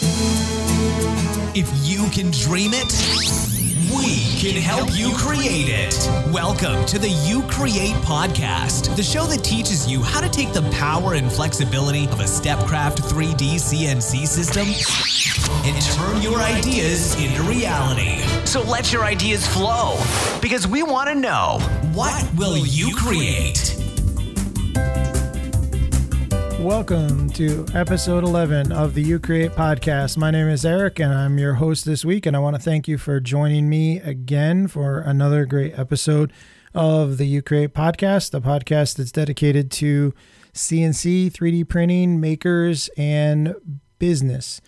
If you can dream it, we can help you create it. Welcome to the You Create podcast, the show that teaches you how to take the power and flexibility of a Stepcraft 3D CNC system and turn your ideas into reality. So let your ideas flow because we want to know what will you create? Welcome to episode 11 of the You Create podcast. My name is Eric and I'm your host this week. And I want to thank you for joining me again for another great episode of the You Create podcast, the podcast that's dedicated to CNC, 3D printing, makers, and business.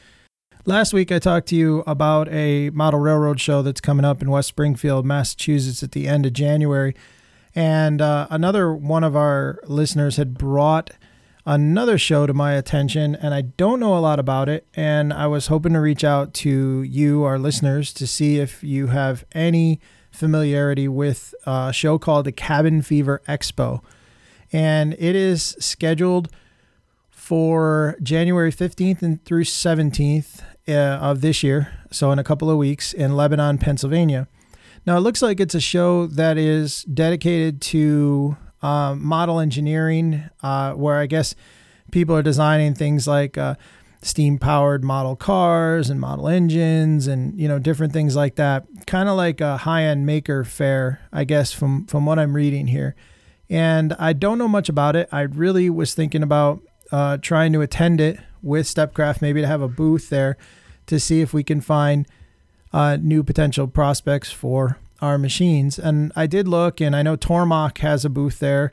Last week, I talked to you about a model railroad show that's coming up in West Springfield, Massachusetts at the end of January. And uh, another one of our listeners had brought another show to my attention, and I don't know a lot about it. And I was hoping to reach out to you, our listeners, to see if you have any familiarity with a show called the Cabin Fever Expo. And it is scheduled for January 15th and through 17th uh, of this year, so in a couple of weeks in Lebanon, Pennsylvania. Now, it looks like it's a show that is dedicated to um, model engineering, uh, where I guess people are designing things like uh, steam powered model cars and model engines and you know different things like that. Kind of like a high end maker fair, I guess from from what I'm reading here. And I don't know much about it. I really was thinking about uh, trying to attend it with Stepcraft, maybe to have a booth there to see if we can find uh, new potential prospects for our machines. And I did look, and I know Tormach has a booth there.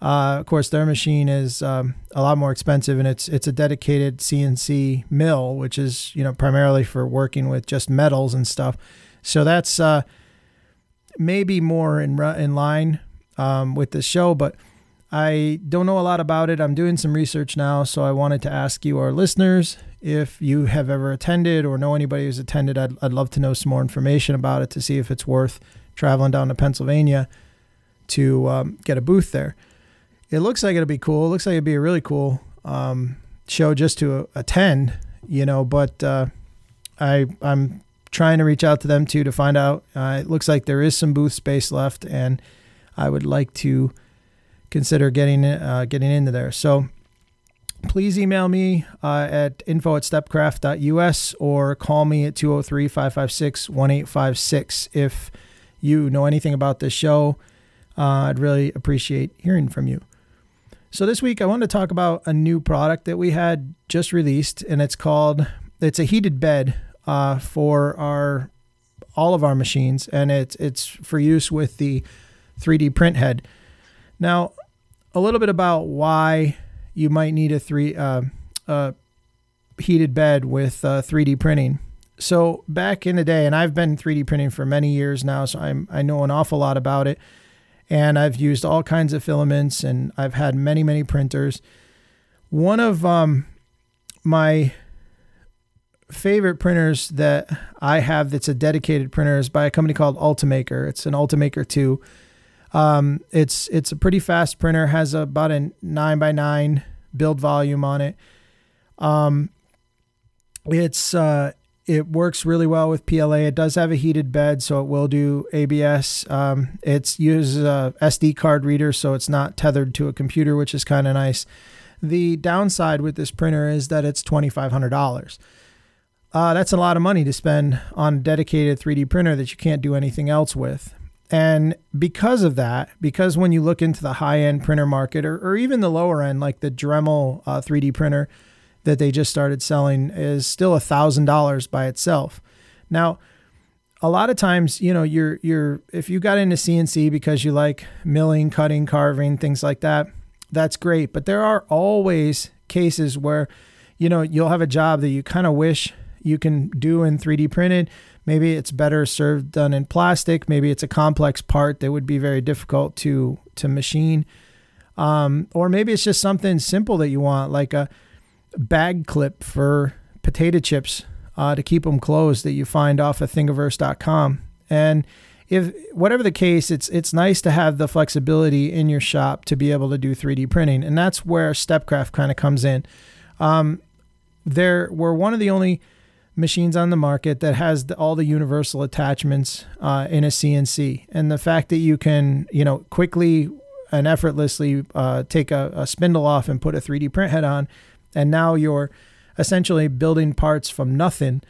Uh, of course, their machine is um, a lot more expensive, and it's it's a dedicated CNC mill, which is you know primarily for working with just metals and stuff. So that's uh, maybe more in in line um, with the show, but I don't know a lot about it. I'm doing some research now, so I wanted to ask you, our listeners, if you have ever attended or know anybody who's attended. I'd, I'd love to know some more information about it to see if it's worth traveling down to Pennsylvania to um, get a booth there. It looks like it'll be cool. It looks like it'd be a really cool um, show just to attend, you know. But uh, I I'm trying to reach out to them too to find out. Uh, it looks like there is some booth space left, and I would like to consider getting uh, getting into there. So please email me uh, at info at stepcraft.us or call me at 203 556 1856 if you know anything about this show. Uh, I'd really appreciate hearing from you. So this week I wanted to talk about a new product that we had just released, and it's called it's a heated bed uh, for our all of our machines, and it's it's for use with the 3D print head. Now, a little bit about why you might need a three uh, heated bed with uh, 3D printing. So back in the day, and I've been 3D printing for many years now, so I'm I know an awful lot about it and I've used all kinds of filaments and I've had many, many printers. One of um, my favorite printers that I have that's a dedicated printer is by a company called Ultimaker. It's an Ultimaker 2. Um, it's it's a pretty fast printer, has about a nine by nine build volume on it. Um, it's uh, it works really well with PLA. It does have a heated bed, so it will do ABS. Um, it uses a SD card reader, so it's not tethered to a computer, which is kind of nice. The downside with this printer is that it's twenty five hundred dollars. Uh, that's a lot of money to spend on a dedicated 3D printer that you can't do anything else with. And because of that, because when you look into the high end printer market or, or even the lower end, like the Dremel uh, 3D printer, that they just started selling is still a thousand dollars by itself. Now, a lot of times, you know, you're you're if you got into CNC because you like milling, cutting, carving, things like that, that's great. But there are always cases where, you know, you'll have a job that you kind of wish you can do in 3D printed. Maybe it's better served done in plastic. Maybe it's a complex part that would be very difficult to to machine. Um, or maybe it's just something simple that you want, like a bag clip for potato chips uh, to keep them closed that you find off of thingiverse.com. And if whatever the case, it's it's nice to have the flexibility in your shop to be able to do 3D printing, and that's where Stepcraft kind of comes in. Um, there we're one of the only machines on the market that has the, all the universal attachments uh, in a CNC, and the fact that you can you know quickly and effortlessly uh, take a, a spindle off and put a 3D print head on, and now you're essentially building parts from nothing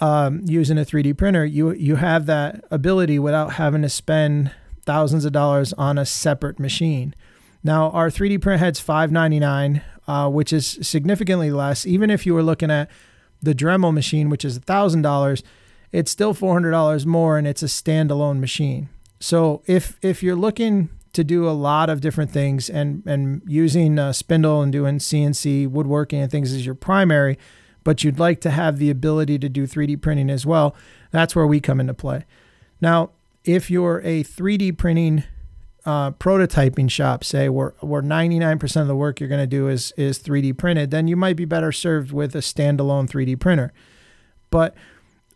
um, using a 3D printer. You you have that ability without having to spend thousands of dollars on a separate machine. Now our 3D print head's 599, uh, which is significantly less. Even if you were looking at the Dremel machine, which is thousand dollars, it's still four hundred dollars more, and it's a standalone machine. So if if you're looking to do a lot of different things and and using a spindle and doing CNC woodworking and things as your primary, but you'd like to have the ability to do 3D printing as well, that's where we come into play. Now, if you're a 3D printing uh, prototyping shop, say where where 99% of the work you're going to do is is 3D printed, then you might be better served with a standalone 3D printer. But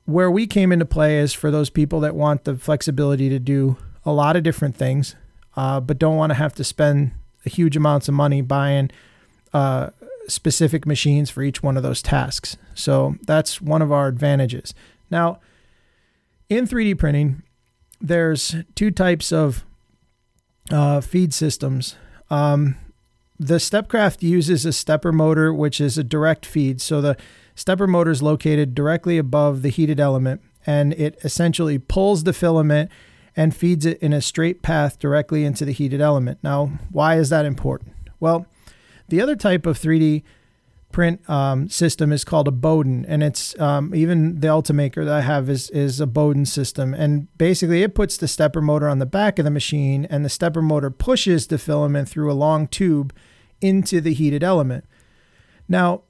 where we came into play is for those people that want the flexibility to do a lot of different things, uh, but don't want to have to spend huge amounts of money buying uh, specific machines for each one of those tasks. So that's one of our advantages. Now, in 3D printing, there's two types of uh, feed systems. Um, the Stepcraft uses a stepper motor, which is a direct feed. So the stepper motor is located directly above the heated element, and it essentially pulls the filament and feeds it in a straight path directly into the heated element. Now, why is that important? Well, the other type of 3D print um, system is called a Bowden, and it's um, even the Ultimaker that I have is is a Bowden system, and basically it puts the stepper motor on the back of the machine, and the stepper motor pushes the filament through a long tube into the heated element. Now,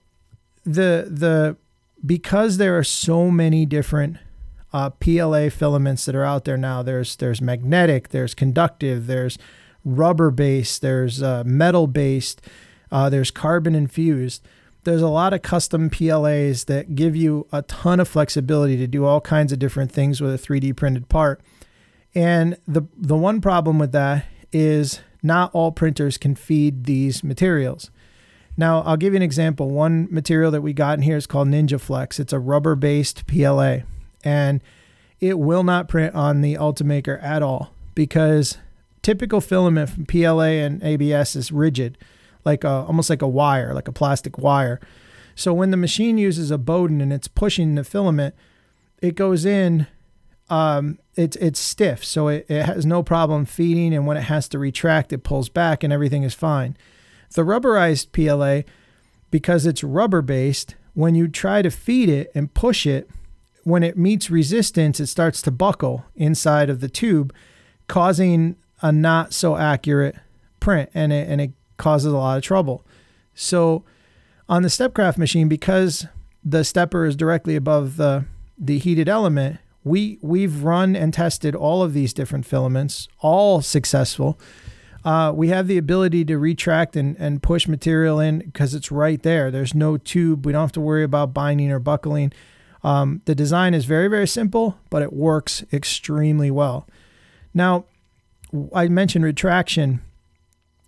the the because there are so many different uh, PLA filaments that are out there now. There's there's magnetic, there's conductive, there's rubber based, there's uh, metal based, uh, there's carbon infused there's a lot of custom PLAs that give you a ton of flexibility to do all kinds of different things with a 3D printed part. And the the one problem with that is not all printers can feed these materials. Now, I'll give you an example. One material that we got in here is called Ninja Flex. It's a rubber-based PLA, and it will not print on the Ultimaker at all because typical filament from PLA and ABS is rigid like a, almost like a wire, like a plastic wire. So when the machine uses a Bowden and it's pushing the filament, it goes in. Um, it's it's stiff, so it, it has no problem feeding. And when it has to retract, it pulls back, and everything is fine. The rubberized PLA, because it's rubber based, when you try to feed it and push it, when it meets resistance, it starts to buckle inside of the tube, causing a not so accurate print, and it and it causes a lot of trouble. So on the Stepcraft machine, because the stepper is directly above the the heated element, we we've run and tested all of these different filaments, all successful. Uh, we have the ability to retract and, and push material in because it's right there. There's no tube. We don't have to worry about binding or buckling. Um, the design is very, very simple, but it works extremely well. Now, I mentioned retraction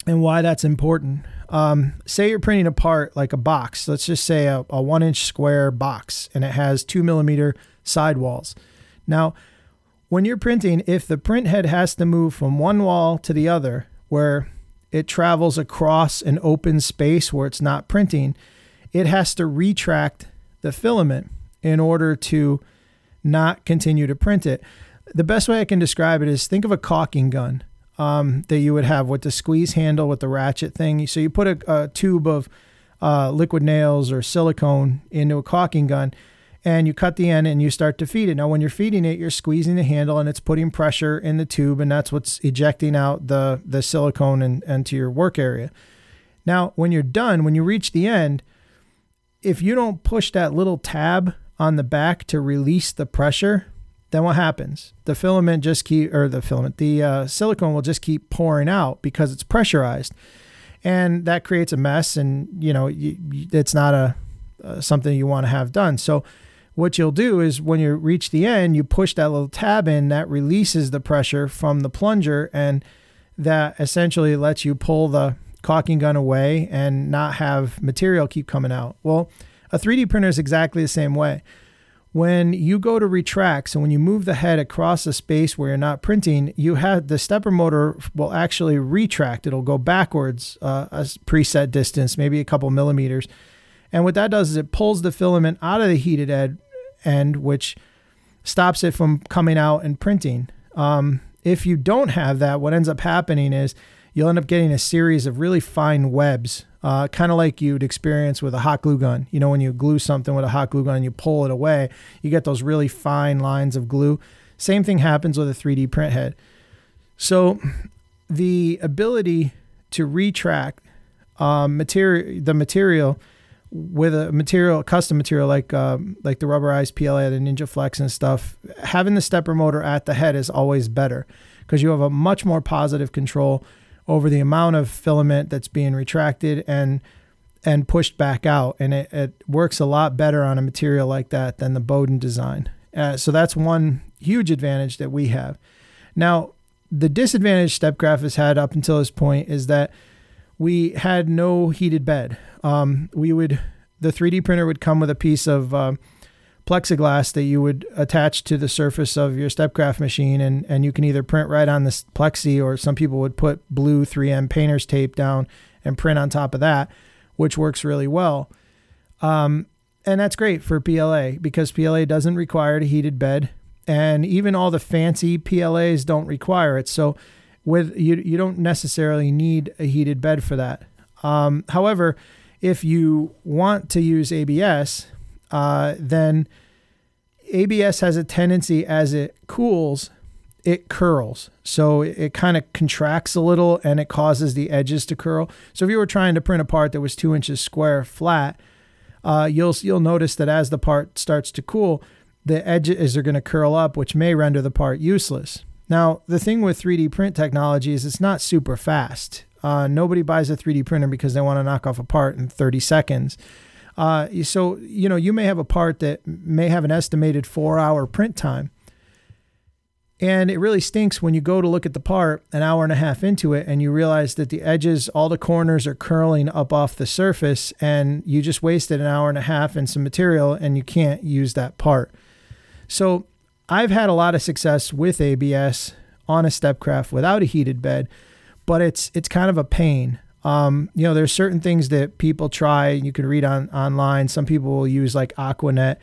and why that's important. Um, say you're printing a part like a box, let's just say a, a one inch square box, and it has two millimeter sidewalls. Now, when you're printing, if the print head has to move from one wall to the other, where it travels across an open space where it's not printing, it has to retract the filament in order to not continue to print it. The best way I can describe it is think of a caulking gun um, that you would have with the squeeze handle with the ratchet thing. So you put a, a tube of uh, liquid nails or silicone into a caulking gun and you cut the end and you start to feed it. Now, when you're feeding it, you're squeezing the handle and it's putting pressure in the tube, and that's what's ejecting out the, the silicone and, into your work area. Now, when you're done, when you reach the end, if you don't push that little tab on the back to release the pressure, then what happens? The filament just keep, or the filament, the uh, silicone will just keep pouring out because it's pressurized, and that creates a mess. And you know, you, you, it's not a uh, something you want to have done. So, what you'll do is when you reach the end, you push that little tab in that releases the pressure from the plunger, and that essentially lets you pull the caulking gun away and not have material keep coming out. Well, A 3D printer is exactly the same way. When you go to retract, so when you move the head across a space where you're not printing, you have the stepper motor will actually retract. It'll go backwards uh, a preset distance, maybe a couple millimeters. And what that does is it pulls the filament out of the heated end, end which stops it from coming out and printing. Um, if you don't have that, what ends up happening is you'll end up getting a series of really fine webs, uh, kind of like you'd experience with a hot glue gun. You know, when you glue something with a hot glue gun and you pull it away, you get those really fine lines of glue. Same thing happens with a 3D print head. So the ability to retract um, material, the material with a material, a custom material like um, like the rubberized PLA, the Ninja Flex and stuff, having the stepper motor at the head is always better because you have a much more positive control over the amount of filament that's being retracted and and pushed back out, and it, it works a lot better on a material like that than the Bowden design. Uh, so that's one huge advantage that we have. Now, the disadvantage Stepcraft has had up until this point is that we had no heated bed. Um, we would the 3D printer would come with a piece of uh, plexiglass that you would attach to the surface of your Stepcraft machine, and and you can either print right on this plexi, or some people would put blue 3M painter's tape down and print on top of that, which works really well. Um, and that's great for PLA because PLA doesn't require a heated bed, and even all the fancy PLAs don't require it. So with you you don't necessarily need a heated bed for that. Um, however, if you want to use ABS, uh, then ABS has a tendency as it cools, it curls. So it, it kind of contracts a little and it causes the edges to curl. So if you were trying to print a part that was two inches square flat, uh, you'll you'll notice that as the part starts to cool, the edges are going to curl up, which may render the part useless. Now, the thing with 3D print technology is it's not super fast. Uh, nobody buys a 3D printer because they want to knock off a part in 30 seconds. Uh, so, you know, you may have a part that may have an estimated four hour print time. And it really stinks when you go to look at the part an hour and a half into it and you realize that the edges, all the corners are curling up off the surface and you just wasted an hour and a half and some material and you can't use that part. So I've had a lot of success with ABS on a Stepcraft without a heated bed, but it's it's kind of a pain. Um, you know, there's certain things that people try. You can read on online. Some people will use like Aquanet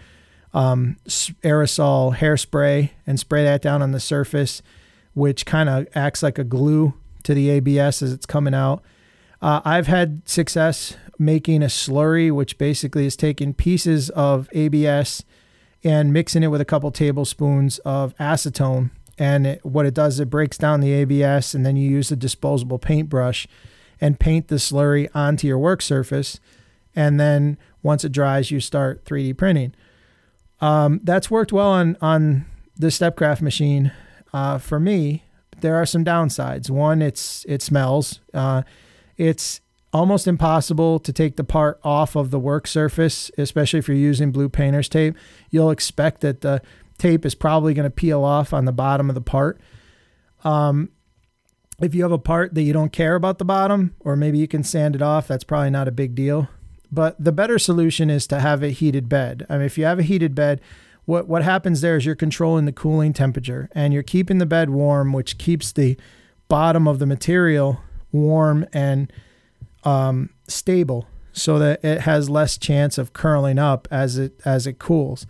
um, aerosol hairspray and spray that down on the surface, which kind of acts like a glue to the ABS as it's coming out. Uh, I've had success making a slurry, which basically is taking pieces of ABS and mixing it with a couple tablespoons of acetone. And it, what it does, it breaks down the ABS, and then you use a disposable paintbrush and paint the slurry onto your work surface. And then once it dries, you start 3D printing. Um, that's worked well on on the Stepcraft machine. Uh, for me, there are some downsides. One, it's it smells. Uh, it's almost impossible to take the part off of the work surface, especially if you're using blue painter's tape. You'll expect that the tape is probably going to peel off on the bottom of the part. Um, if you have a part that you don't care about the bottom, or maybe you can sand it off, that's probably not a big deal. But the better solution is to have a heated bed. I mean, if you have a heated bed, what what happens there is you're controlling the cooling temperature and you're keeping the bed warm, which keeps the bottom of the material warm and um, stable so that it has less chance of curling up as it as it cools.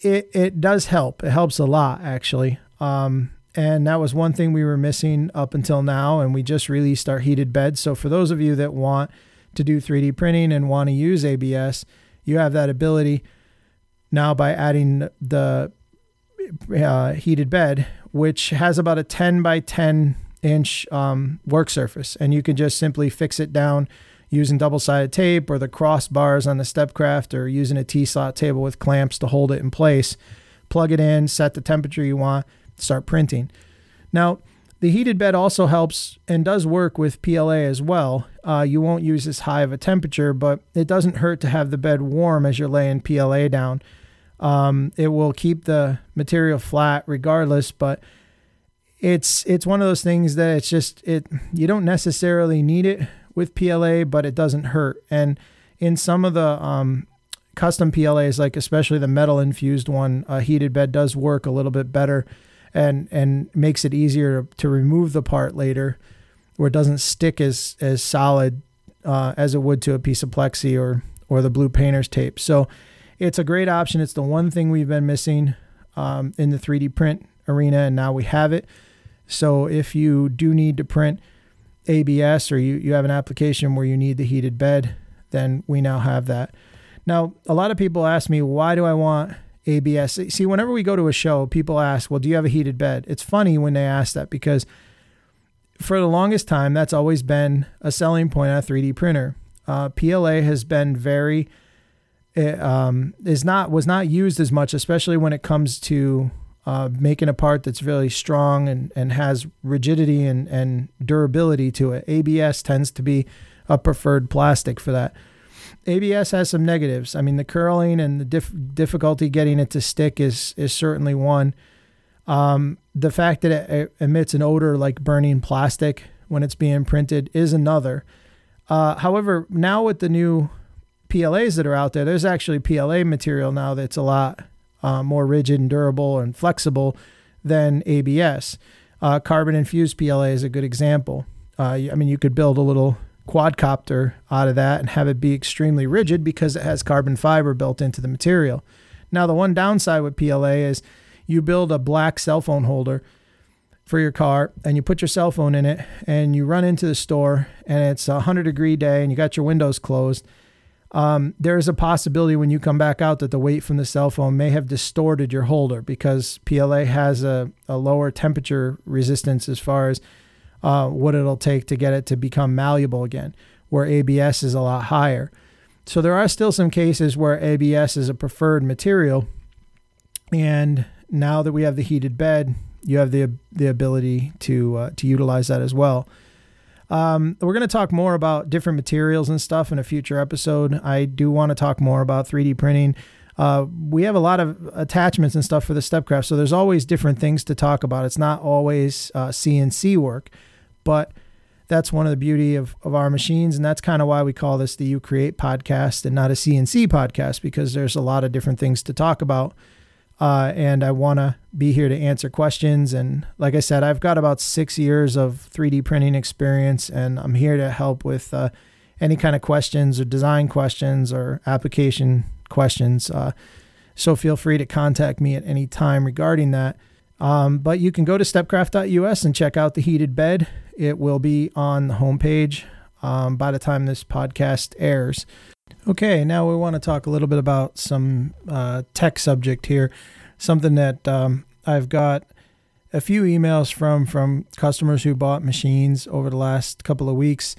It it does help. It helps a lot actually. Um, and that was one thing we were missing up until now and we just released our heated bed. So for those of you that want to do 3D printing and want to use ABS, you have that ability now by adding the uh, heated bed, which has about a 10 by 10 inch um, work surface, and you can just simply fix it down using double sided tape or the crossbars on the Stepcraft or using a T slot table with clamps to hold it in place. Plug it in, set the temperature you want, start printing. Now, the heated bed also helps and does work with PLA as well. Uh, you won't use as high of a temperature, but it doesn't hurt to have the bed warm as you're laying PLA down. Um, it will keep the material flat regardless, but it's it's one of those things that it's just it you don't necessarily need it with PLA, but it doesn't hurt. And in some of the um, custom PLAs, like especially the metal infused one, a heated bed does work a little bit better and and makes it easier to remove the part later where it doesn't stick as as solid uh, as it would to a piece of plexi or or the blue painter's tape. So it's a great option. It's the one thing we've been missing um, in the 3D print arena, and now we have it. So if you do need to print ABS or you, you have an application where you need the heated bed, then we now have that. Now, a lot of people ask me, why do I want ABS? See, whenever we go to a show, people ask, well, do you have a heated bed? It's funny when they ask that because for the longest time, that's always been a selling point on a 3D printer. Uh, PLA has been very, it, um, is not was not used as much, especially when it comes to uh, making a part that's really strong and, and has rigidity and, and durability to it. ABS tends to be a preferred plastic for that. ABS has some negatives. I mean, the curling and the dif- difficulty getting it to stick is is certainly one. Um, the fact that it emits an odor like burning plastic when it's being printed is another. Uh, however, now with the new PLAs that are out there, there's actually PLA material now that's a lot uh, more rigid and durable and flexible than ABS. Uh, carbon infused PLA is a good example. Uh, I mean, you could build a little quadcopter out of that and have it be extremely rigid because it has carbon fiber built into the material. Now, the one downside with PLA is you build a black cell phone holder for your car and you put your cell phone in it and you run into the store and it's a 100 degree day and you got your windows closed. Um, there is a possibility when you come back out that the weight from the cell phone may have distorted your holder because PLA has a, a lower temperature resistance as far as uh, what it'll take to get it to become malleable again, where ABS is a lot higher. So there are still some cases where ABS is a preferred material. And now that we have the heated bed, you have the the ability to uh, to utilize that as well. Um, we're going to talk more about different materials and stuff in a future episode. I do want to talk more about 3D printing. Uh, we have a lot of attachments and stuff for the Stepcraft, so there's always different things to talk about. It's not always uh, CNC work. But that's one of the beauty of, of our machines. And that's kind of why we call this the You Create podcast and not a CNC podcast, because there's a lot of different things to talk about. Uh, and I want to be here to answer questions. And like I said, I've got about six years of 3D printing experience, and I'm here to help with uh, any kind of questions or design questions or application questions. Uh, so feel free to contact me at any time regarding that. Um, but you can go to stepcraft.us and check out the heated bed. It will be on the homepage um, by the time this podcast airs. Okay, now we want to talk a little bit about some uh, tech subject here, something that um, I've got a few emails from from customers who bought machines over the last couple of weeks,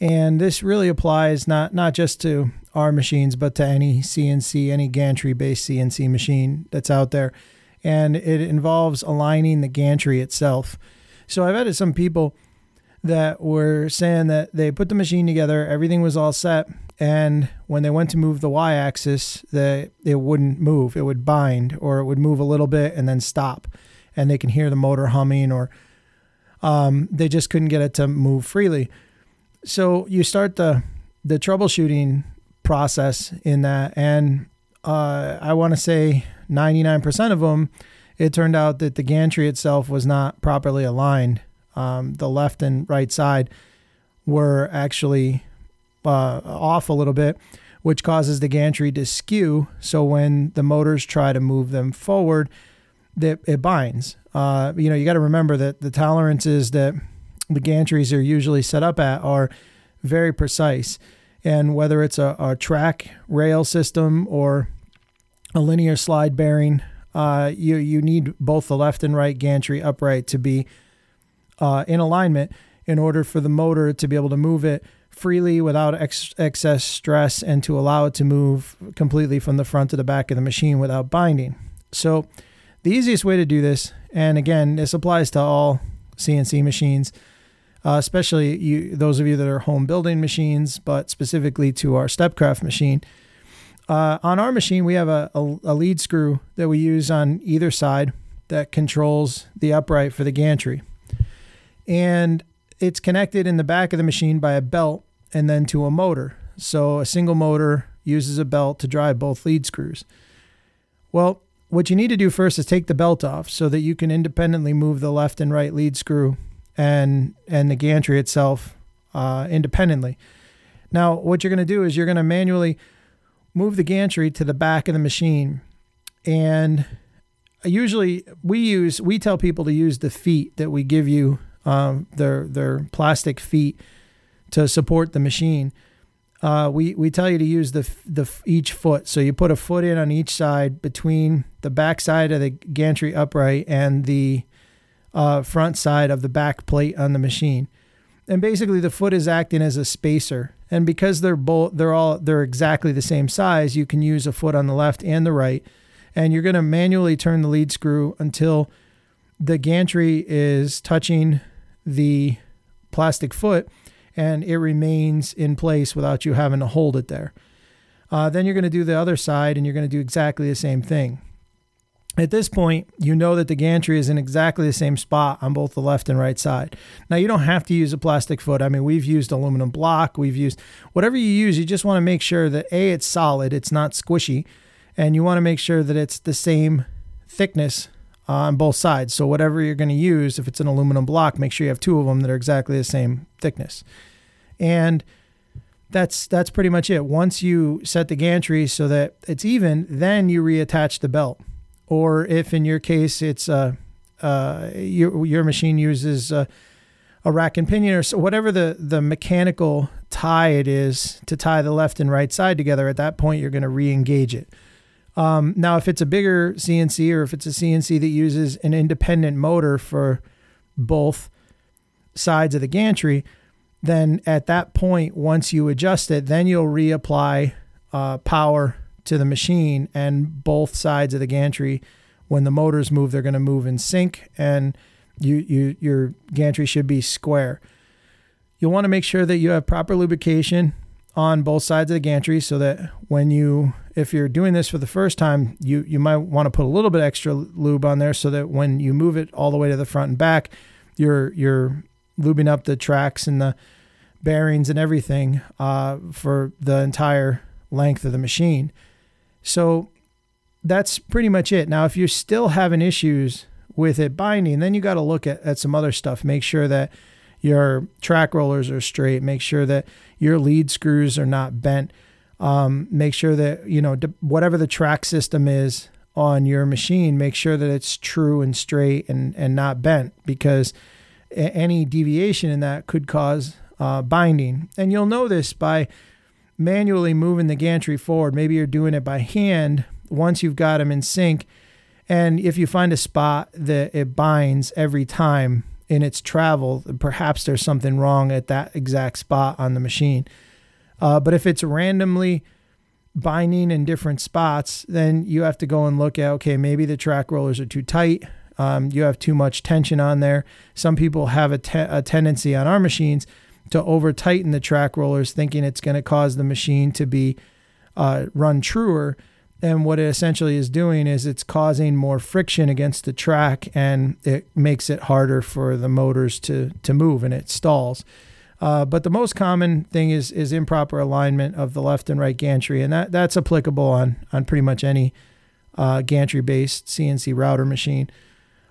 and this really applies not not just to our machines, but to any CNC, any gantry based CNC machine that's out there and it involves aligning the gantry itself. So I've had some people that were saying that they put the machine together, everything was all set, and when they went to move the y-axis, the it wouldn't move. It would bind, or it would move a little bit and then stop, and they can hear the motor humming, or um, they just couldn't get it to move freely. So you start the the troubleshooting process in that, and uh, I want to say 99% of them, it turned out that the gantry itself was not properly aligned. Um, the left and right side were actually uh, off a little bit, which causes the gantry to skew. So when the motors try to move them forward, that it binds. Uh, you know, you got to remember that the tolerances that the gantries are usually set up at are very precise. And whether it's a, a track rail system or a linear slide bearing. Uh, you you need both the left and right gantry upright to be uh, in alignment in order for the motor to be able to move it freely without ex- excess stress and to allow it to move completely from the front to the back of the machine without binding. So the easiest way to do this, and again, this applies to all CNC machines, uh, especially you, those of you that are home building machines, but specifically to our Stepcraft machine uh, on our machine, we have a, a, a, lead screw that we use on either side that controls the upright for the gantry. And it's connected in the back of the machine by a belt and then to a motor. So a single motor uses a belt to drive both lead screws. Well, what you need to do first is take the belt off so that you can independently move the left and right lead screw and and the gantry itself uh, independently. Now, what you're going to do is you're going to manually move the gantry to the back of the machine, and usually we use we tell people to use the feet that we give you, um, their their plastic feet to support the machine uh, we we tell you to use the the each foot. So you put a foot in on each side between the back side of the gantry upright and the uh, front side of the back plate on the machine. And basically, the foot is acting as a spacer. And because they're both they're all they're exactly the same size, you can use a foot on the left and the right. And you're going to manually turn the lead screw until the gantry is touching the plastic foot and it remains in place without you having to hold it there. Uh, then you're going to do the other side and you're going to do exactly the same thing. At this point, you know that the gantry is in exactly the same spot on both the left and right side. Now, you don't have to use a plastic foot. I mean, we've used aluminum block, we've used whatever you use, you just want to make sure that A, it's solid, it's not squishy, and you want to make sure that it's the same thickness on both sides. So whatever you're going to use, if it's an aluminum block, make sure you have two of them that are exactly the same thickness. And that's that's pretty much it. Once you set the gantry so that it's even, then you reattach the belt. Or if in your case it's uh, uh, your your machine uses a, a rack and pinion or so, whatever the the mechanical tie it is to tie the left and right side together. At that point, you're going to re-engage it. Um, now, if it's a bigger CNC or if it's a CNC that uses an independent motor for both sides of the gantry, then at that point, once you adjust it, then you'll reapply uh, power to the machine and both sides of the gantry. When the motors move, they're going to move in sync, and you, you your gantry should be square. You'll want to make sure that you have proper lubrication on both sides of the gantry so that when you if you're doing this for the first time you you might want to put a little bit extra lube on there so that when you move it all the way to the front and back you're you're lubing up the tracks and the bearings and everything uh, for the entire length of the machine so that's pretty much it now if you're still having issues with it binding then you got to look at, at some other stuff make sure that your track rollers are straight make sure that your lead screws are not bent. Um, make sure that, you know, whatever the track system is on your machine, make sure that it's true and straight and, and not bent because any deviation in that could cause uh, binding. And you'll know this by manually moving the gantry forward. Maybe you're doing it by hand once you've got them in sync. And if you find a spot that it binds every time, in its travel, perhaps there's something wrong at that exact spot on the machine. Uh, but if it's randomly binding in different spots, then you have to go and look at okay, maybe the track rollers are too tight. Um, you have too much tension on there. Some people have a, te- a tendency on our machines to over tighten the track rollers, thinking it's going to cause the machine to be uh, run truer and what it essentially is doing is it's causing more friction against the track and it makes it harder for the motors to, to move and it stalls. Uh, but the most common thing is is improper alignment of the left and right gantry, and that, that's applicable on on pretty much any uh, gantry based CNC router machine.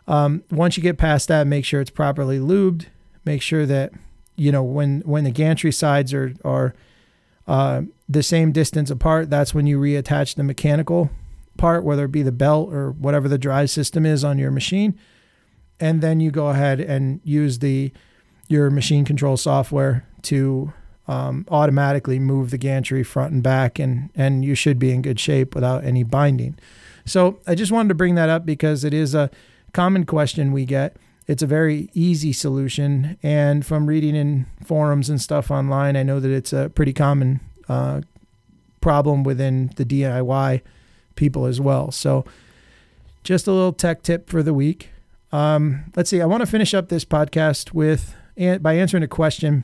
Um, once you get past that, make sure it's properly lubed. Make sure that you know when when the gantry sides are are uh, the same distance apart, that's when you reattach the mechanical part, whether it be the belt or whatever the drive system is on your machine. And then you go ahead and use the your machine control software to um, automatically move the gantry front and back, and and you should be in good shape without any binding. So I just wanted to bring that up because it is a common question we get. It's a very easy solution, and from reading in forums and stuff online, I know that it's a pretty common uh, problem within the DIY people as well. So, just a little tech tip for the week. Um, let's see. I want to finish up this podcast with by answering a question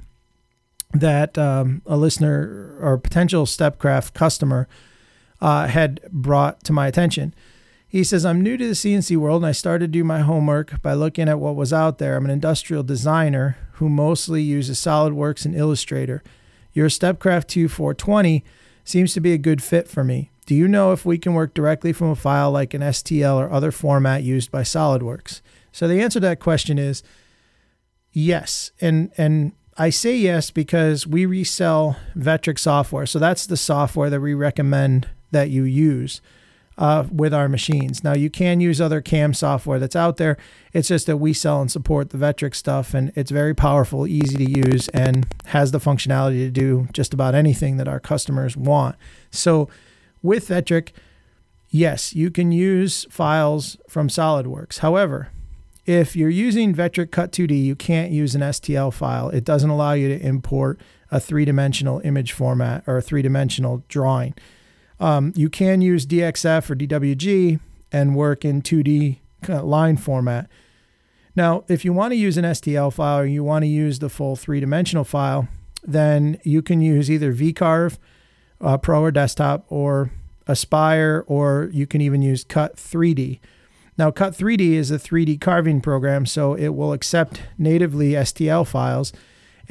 that um, a listener or potential Stepcraft customer uh, had brought to my attention. He says, I'm new to the CNC world and I started to do my homework by looking at what was out there. I'm an industrial designer who mostly uses SolidWorks and Illustrator. Your Stepcraft 2 420 seems to be a good fit for me. Do you know if we can work directly from a file like an STL or other format used by SolidWorks? So the answer to that question is yes. And and I say yes because we resell Vectric software. So that's the software that we recommend that you use uh, with our machines. Now, you can use other CAM software that's out there. It's just that we sell and support the Vectric stuff, and it's very powerful, easy to use, and has the functionality to do just about anything that our customers want. So, with Vectric, yes, you can use files from SolidWorks. However, if you're using Vectric Cut 2D, you can't use an STL file. It doesn't allow you to import a three dimensional image format or a three dimensional drawing. Um, you can use DXF or DWG and work in 2D line format. Now, if you want to use an STL file or you want to use the full three dimensional file, then you can use either VCarve uh, Pro or desktop or Aspire, or you can even use Cut 3D. Now, Cut 3D is a 3D carving program, so it will accept natively STL files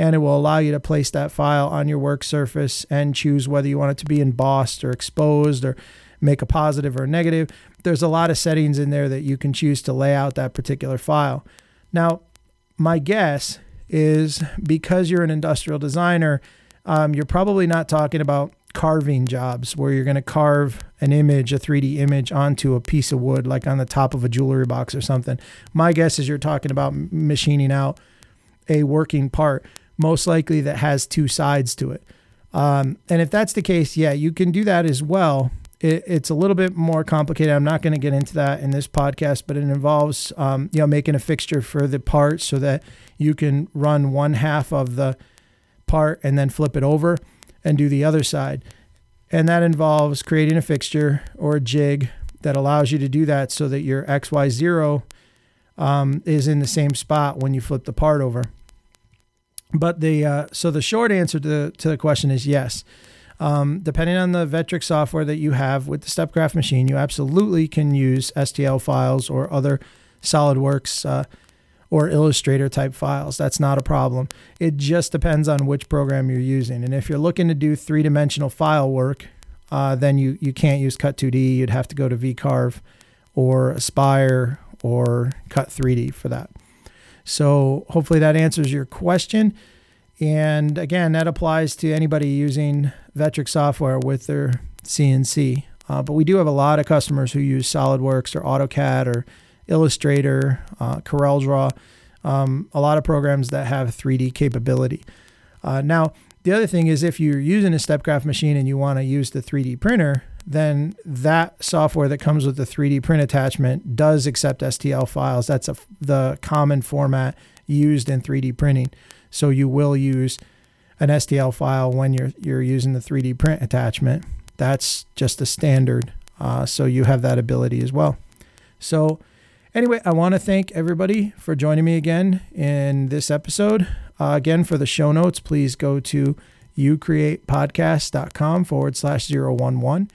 and it will allow you to place that file on your work surface and choose whether you want it to be embossed or exposed or make a positive or a negative. There's a lot of settings in there that you can choose to lay out that particular file. Now, my guess is because you're an industrial designer, um, you're probably not talking about carving jobs where you're going to carve an image, a 3D image onto a piece of wood, like on the top of a jewelry box or something. My guess is you're talking about machining out a working part, most likely that has two sides to it. Um, and if that's the case, yeah, you can do that as well. It, it's a little bit more complicated. I'm not going to get into that in this podcast, but it involves, um, you know, making a fixture for the part so that you can run one half of the part and then flip it over and do the other side. And that involves creating a fixture or a jig that allows you to do that so that your XY0 um, is in the same spot when you flip the part over. But the uh, so the short answer to the, to the question is yes. Um, depending on the Vectric software that you have with the Stepcraft machine, you absolutely can use STL files or other SolidWorks uh, or Illustrator type files. That's not a problem. It just depends on which program you're using. And if you're looking to do three dimensional file work, uh, then you, you can't use Cut 2D. You'd have to go to VCarve or Aspire or Cut 3D for that. So hopefully that answers your question. And again, that applies to anybody using Vectric software with their CNC. Uh, but we do have a lot of customers who use SolidWorks or AutoCAD or Illustrator, uh, CorelDRAW, um, a lot of programs that have 3D capability. Uh, now, the other thing is if you're using a Stepcraft machine and you want to use the 3D printer, then that software that comes with the 3D print attachment does accept STL files. That's a, the common format used in 3D printing. So you will use an STL file when you're you're using the 3D print attachment. That's just a standard. Uh, so you have that ability as well. So anyway, I want to thank everybody for joining me again in this episode. Uh, again, for the show notes, please go to youcreatepodcast.com forward slash 011.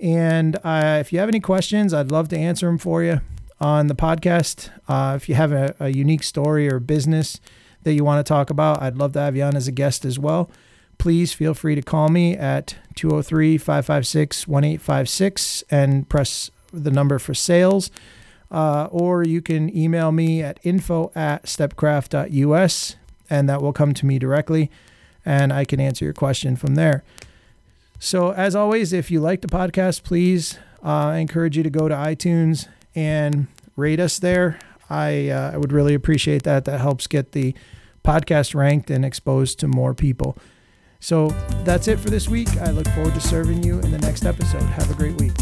And uh, if you have any questions, I'd love to answer them for you on the podcast. Uh, if you have a, a, unique story or business that you want to talk about, I'd love to have you on as a guest as well. Please feel free to call me at 203 556 1856 and press the number for sales. Uh, or you can email me at info at stepcraft.us and that will come to me directly and I can answer your question from there. So, as always, if you like the podcast, please, uh, I encourage you to go to iTunes and rate us there. I, uh, I would really appreciate that. That helps get the podcast ranked and exposed to more people. So, that's it for this week. I look forward to serving you in the next episode. Have a great week.